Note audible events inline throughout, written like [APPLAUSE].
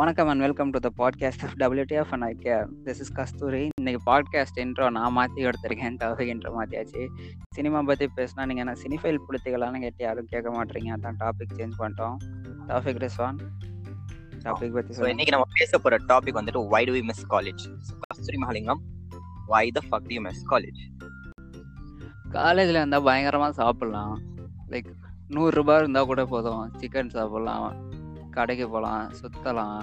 வணக்கம் and welcome to the podcast of WTF and I care this is Kasturi இன்னைக்கு podcast intro நான் மாற்றி எடுத்திருக்கேன் தவிர இன்ட்ரோ மாற்றியாச்சு சினிமா பற்றி பேசினா நீங்கள் என்ன சினிஃபைல் புளுத்திகளான்னு கேட்டு யாரும் கேட்க மாட்டீங்க. அதான் டாபிக் சேஞ்ச் பண்ணிட்டோம். டாபிக் ரிஸ்வான் டாபிக் பற்றி ஸோ இன்னைக்கு நம்ம பேச போற டாபிக் வந்துட்டு why do we miss college Kasturi Mahalingam why the fuck you miss college காலேஜில் இருந்தால் பயங்கரமாக சாப்பிட்லாம். லைக் நூறுரூபா இருந்தால் கூட போதும். சிக்கன் சாப்பிட்லாம். கடைக்கு போகலாம் சுற்றலாம்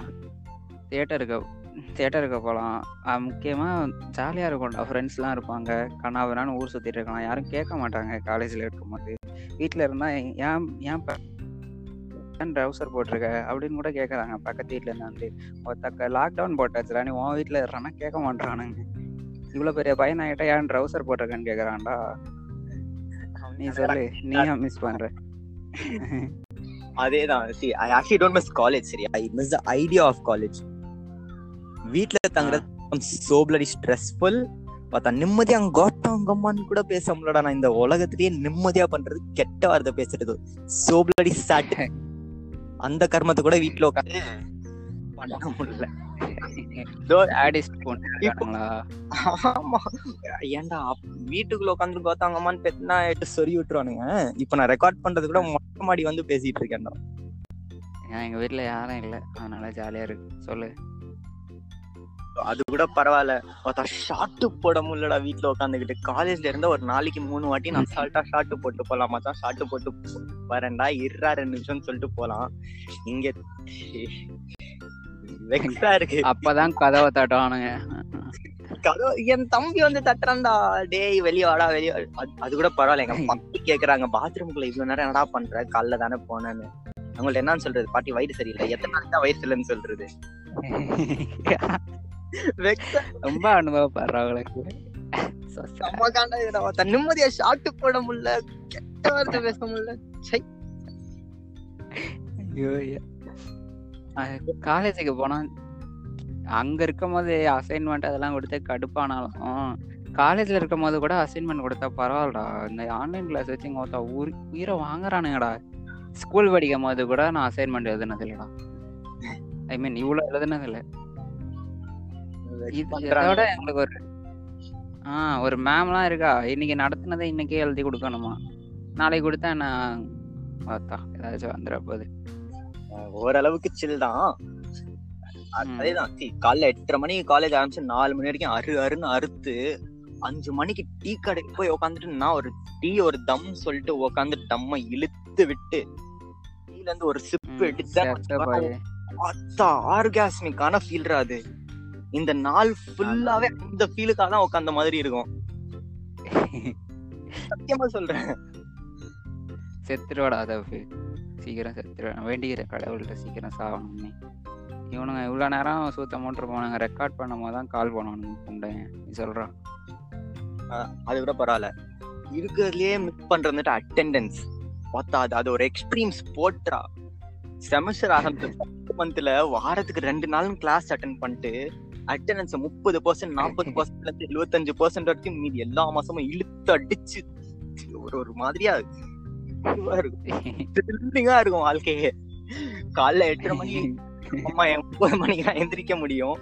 தியேட்டருக்கு தியேட்டருக்கு போகலாம் முக்கியமாக ஜாலியாக இருக்கும்டா. ஃப்ரெண்ட்ஸ்லாம் இருப்பாங்க. கண்ணாவினான்னு ஊர் சுற்றிட்டு இருக்கலாம். யாரும் கேட்க மாட்டாங்க காலேஜில் இருக்கும்போது. வீட்டில் இருந்தால் ஏன் ஏன் ஏன் ட்ரௌசர் போட்டிருக்க? அப்படின்னு கூட கேட்குறாங்க பக்கத்து வீட்டில் இருந்து வந்து ஒருத்தக்க லாக்டவுன் போட்டாச்சுடா. நீ உன் வீட்டில் இருறானா கேட்க மாட்டானுங்க இவ்வளோ பெரிய பையன் ஆகிட்ட ஏன் ட்ரௌசர் போட்டிருக்கேன்னு கேட்குறான்டா நீ சொல்லு. நீ மிஸ் அதேதான். See I actually don't miss college சரி. I miss the idea of college வீட்ல தங்குறது சோ பிளடி ஸ்ட்ரெஸ்ஃபுல் பார்த்தா நிம்மதியா கோட்டம் கம்மான்னு கூட பேச முடியலடா நான் இந்த உலகத்திலேயே நிம்மதியா பண்றது கெட்ட வார்த்தை பேசுறது. சோ பிளடி சாட் அந்த கர்மத்தை கூட வீட்ல உட்காந்து பண்ண முடியல. ஆமா. ஏன்டா வீட்டுக்குள்ள உட்காந்து கோத்தாங்கம்மான்னு பெத்தனா சொறி விட்டுருவானுங்க. இப்ப நான் ரெக்கார்ட் பண்றது கூட மொட்டை மாடி வந்து பேசிட்டு இருக்கேன்டா. எங்க வீட்ல யாரும் இல்ல. அதனால ஜாலியா இருக்கு. சொல்லு. அது கூட பரவாயில்ல. பார்த்தா ஷார்ட் போட முடியலடா வீட்ல உட்காந்துக்கிட்டு காலேஜ்ல இருந்தா ஒரு நாளைக்கு மூணு வாட்டி நான் சால்ட்டா ஷார்ட் போட்டு போலாம். மச்சான் ஷார்ட் போட்டு வரேன்டா இருறா ரெண்டு நிமிஷம்னு சொல்லிட்டு போலாம். இங்க வெக்ஸா இருக்கு அப்பதான் கதவை தட்டுவானுங்க. கதவு என் தம்பி வந்து தட்டுறான்டா. டேய் வெளிய வாடா வெளிய. அது- கூட பரவாயில்ல. எங்க பாட்டி கேக்குறாங்க பாத்ரூம்குள்ள இவ்வளவு நேரம் என்னடா பண்ற? காலைல தானே போனேன்னு. அவங்கள்ட்ட என்னன்னு சொல்றது? பாட்டி வயிறு சரியில்லை. எத்தனை நாளைக்கு தான் வயிறு இல்லைன்னு சொல்றது? ரொம்ப. ஒருத்தன் நிம்மதியா ஷாட்டு போட முடியல. கெட்ட வார்த்தை பேச முடியல. சை. ஐயோ, காலேஜுக்கு போனா அங்க இருக்கும் போது அசைன்மெண்ட் அதெல்லாம் கொடுத்து கடுப்பானாலும் காலேஜ்ல இருக்கும் போது கூட அசைன்மெண்ட் கொடுத்தா பரவாயில்லடா. இந்த ஆன்லைன் கிளாஸ் வச்சு இங்க ஒருத்தன் உயிர் உயிரை வாங்குறானுங்கடா. ஸ்கூல் படிக்கும் போது கூட நான் அசைன்மெண்ட் எழுதுனது இல்லடா. ஐ மீன் இவ்வளவு எழுதுனது இல்ல. இது இதோட எங்களுக்கு ஒரு ஆ ஒரு மேம்லாம் இருக்கா? இன்னைக்கு நடத்துனதை இன்னைக்கே எழுதி கொடுக்கணுமா? நாளைக்கு கொடுத்தா நான் பார்த்தா ஏதாச்சும் வந்துட போகுது. ஓரளவுக்கு சில் தான். அதேதான் காலைல எட்டரை மணிக்கு காலேஜ் ஆரம்பிச்சு நாலு மணி வரைக்கும் அரு அருன்னு அறுத்து அஞ்சு மணிக்கு டீ கடைக்கு போய் உட்காந்துட்டு நான் ஒரு டீ ஒரு தம் சொல்லிட்டு உட்காந்து தம்ம இழுத்து விட்டு டீல இருந்து ஒரு சிப் ம், எடுத்தேன் செத்த பாரு. அத்தா ஆர்காஸ்மிக்கான ஃபீல்ரா அது. இந்த நாள் ஃபுல்லாவே அந்த ஃபீலுக்காக தான் உட்காந்த மாதிரி இருக்கும். [LAUGHS] சத்தியமா சொல்றேன். செத்துருவாடா தப்பு சீக்கிரம் செத்துருவேன். வேண்டிக்கிற கடவுள்கிட்ட சீக்கிரம் சாகணும்னு இவனுங்க இவ்வளோ நேரம் சூத்த மோட்டர் போனாங்க. ரெக்கார்ட் பண்ணும் போது தான் கால் பண்ணுவானுங்க குண்டைங்க நீ சொல்கிறான் அது கூட பரவாயில்ல. இருக்கிறதுலே மிஸ் பண்ணுறது அட்டெண்டன்ஸ் பார்த்தா அது அது ஒரு எக்ஸ்ட்ரீம் ஸ்போர்ட்ரா செமஸ்டர் ஆரம்பிச்சு மந்த்ல வாரத்துக்கு ரெண்டு நாளும் கிளாஸ் அட்டன் பண்ணிட்டு அட்டெண்டன்ஸ் முப்பது பர்சன்ட் நாற்பது பர்சன்ட்ல இருந்து எழுபத்தஞ்சு பர்சன்ட் வரைக்கும் மீதி எல்லா மாசமும் இழுத்து அடிச்சு ஒரு ஒரு மாதிரியா இதுவா இருக்கும். த்ரில்லிங்கா இருக்கும் வாழ்க்கையே. காலைல எட்டரை மணி அம்மா ஒன்பது மணிக்கு தான் எந்திரிக்க முடியும்.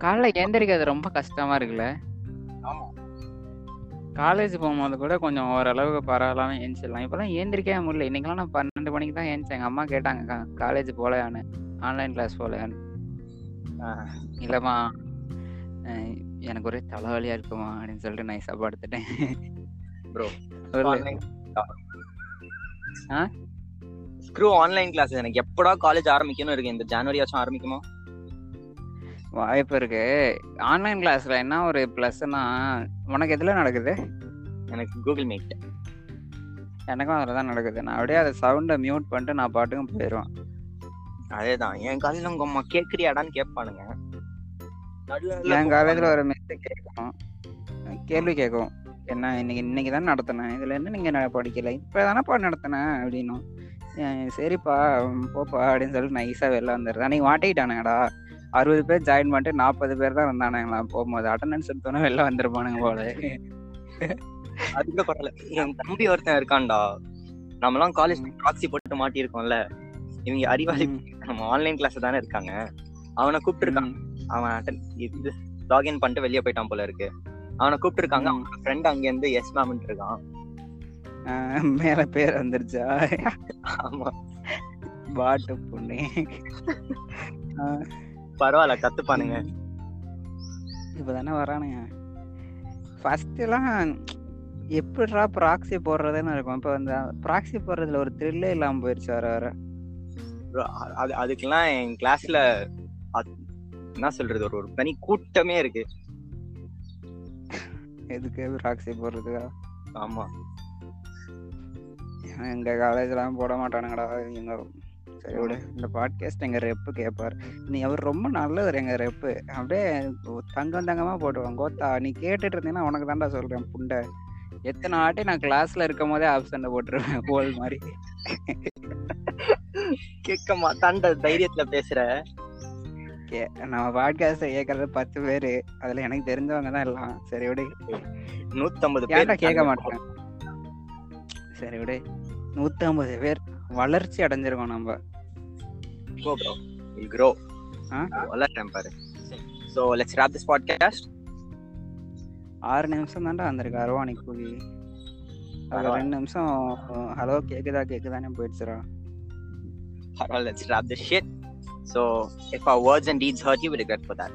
காலைல எந்திரிக்கிறது ரொம்ப கஷ்டமா இருக்குல்ல? ஆமா. காலேஜ் போகும்போது கூட கொஞ்சம் ஓரளவுக்கு பரவாயில்லாம ஏஞ்சிடலாம் இப்போலாம் ஏந்திரிக்கவே முடியல. இன்னைக்கெல்லாம் நான் பன்னெண்டு மணிக்கு தான் எங்கள் அம்மா கேட்டாங்க காலேஜ் போகலையான்னு. ஆன்லைன் கிளாஸ் போகலையான்னு. ஆஹ் இல்லைம்மா எனக்கு ஒரே தலைவலியா இருக்குமா? அப்படின்னு சொல்லிட்டு நைஸா படுத்துட்டேன். ஆ? ஸ்க்ரூ ஆன்லைன் கிளாஸ் எனக்கு எப்படா காலேஜ் ஆரம்பிக்கணும் இருக்கு? இந்த ஜனவரியாச்சும் ஆரம்பிக்குமா? வாய்ப்பு இருக்கு. ஆன்லைன் கிளாஸ்ல என்ன ஒரு ப்ளஸ்னா உனக்கு எதுல நடக்குது? எனக்கு கூகுள் மீட் எனக்கும் அதில் தான் நடக்குது. நான் அப்படியே அதை சவுண்டை மியூட் பண்ணிட்டு நான் பாட்டுக்கும் போயிடுவேன் அதேதான். என் காலேஜ்ல உங்க அம்மா கேக்குறியாடான்னு கேட்பானுங்க என் காலேஜில் ஒரு மெஸ் கேட்கும். கேள்வி கேட்கும். என்ன இன்னைக்கு இன்னைக்கு தான் நடத்தினேன். இதுல என்ன நீங்க ந- படிக்கல? இப்போ தானேப்பா நடத்தினேன் அப்படின்னும். "ஏன், சரிப்பா போப்பா அப்படின்னு சொல்லிட்டு நைஸாக வெளில வந்துடுது அன்னைக்கு மாட்டிக்கிட்டானுங்கடா. அறுபது பேர் ஜாயின் பண்ணிட்டு நாற்பது பேர் தான் இருந்தானுங்களா போகும்போது அட்டண்டன்ஸ் எடுத்தோன்னே வெளில வந்துருப்பானுங்க போல. அது கூட பரவாயில்ல என் தம்பி ஒருத்தன் இருக்கான்டா. நம்மலாம் காலேஜ் ப்ராக்சி போட்டு மாட்டியிருக்கோம்ல. இவங்க அறிவாளி நம்ம ஆன்லைன் கிளாஸ் தானே இருக்காங்க. அவனை கூப்பிட்டு இருக்கான் ம், அவன் இது லாகின் பண்ணிட்டு வெளியே போயிட்டான் போல இருக்கு. அவனை கூப்பிட்டு இருக்காங்க ம். அவனோட ஃப்ரெண்ட் அங்க இருந்து எஸ் மேம் இருக்கான் மேல பேர் வந்துருச்சா? ஆமா. பாட்டு பொண்ணு. பரவாயில்ல கத்துப்பானுங்க. இப்பதானே வரானுங்க. ஃபர்ஸ்ட் எல்லாம் எப்படிடா ப்ராக்ஸி போடுறதுன்னு இருக்கும். இப்போ அந்த ப்ராக்ஸி போடுறதுல ஒரு த்ரில்லே இல்லாம போயிருச்சு வர வர அது அதுக்கெல்லாம் என் கிளாஸ்ல என்ன சொல்றது ஒரு ஒரு தனி கூட்டமே இருக்கு. எதுக்கு ப்ராக்ஸி போடுறதுக்கா? ஆமா. எங்க காலேஜ்லாம் போட மாட்டானுங்கடா எங்க சரி விடு. இந்த பாட்காஸ்ட் எங்க ரெப்பு கேட்பாரு நீ அவர் ரொம்ப நல்லவர் எங்க ரெப்பு அப்படியே தங்கம் தங்கமா போட்டுவான். கோத்தா நீ கேட்டுட்டு இருந்தீங்கன்னா உனக்கு தான்டா சொல்றேன் புண்டை. எத்தனை வாட்டி நான் கிளாஸ்ல இருக்கும் போதே ஆப்சண்ட போட்டுருவேன் கோல் மாதிரி. கேட்க மாட்டான்ற தைரியத்துல பேசுற. கே நம்ம பாட்காஸ்ட கேட்கறது பத்து பேரு அதுல எனக்கு தெரிஞ்சவங்க தான் எல்லாம் சரி விடு நூத்தம்பது பேர் கேட்க மாட்டேன் சரி விடு நூத்தி ஐம்பது பேர் வளர்ச்சி அடைஞ்சிருக்கோம் நம்ம. We'll grow. ஆ? வளர்றேன் பாரு So let's wrap this podcast. ஆறு நிமிஷம் தான்டா வந்திருக்கு அரவாணி கூலி அதுல பரவாயில்ல. ரெண்டு நிமிஷம் ஹலோ கேக்குதா கேக்குதானே போயிடுச்சுடா Alright, let's wrap this shit. So if our words and deeds hurt you, we regret for that.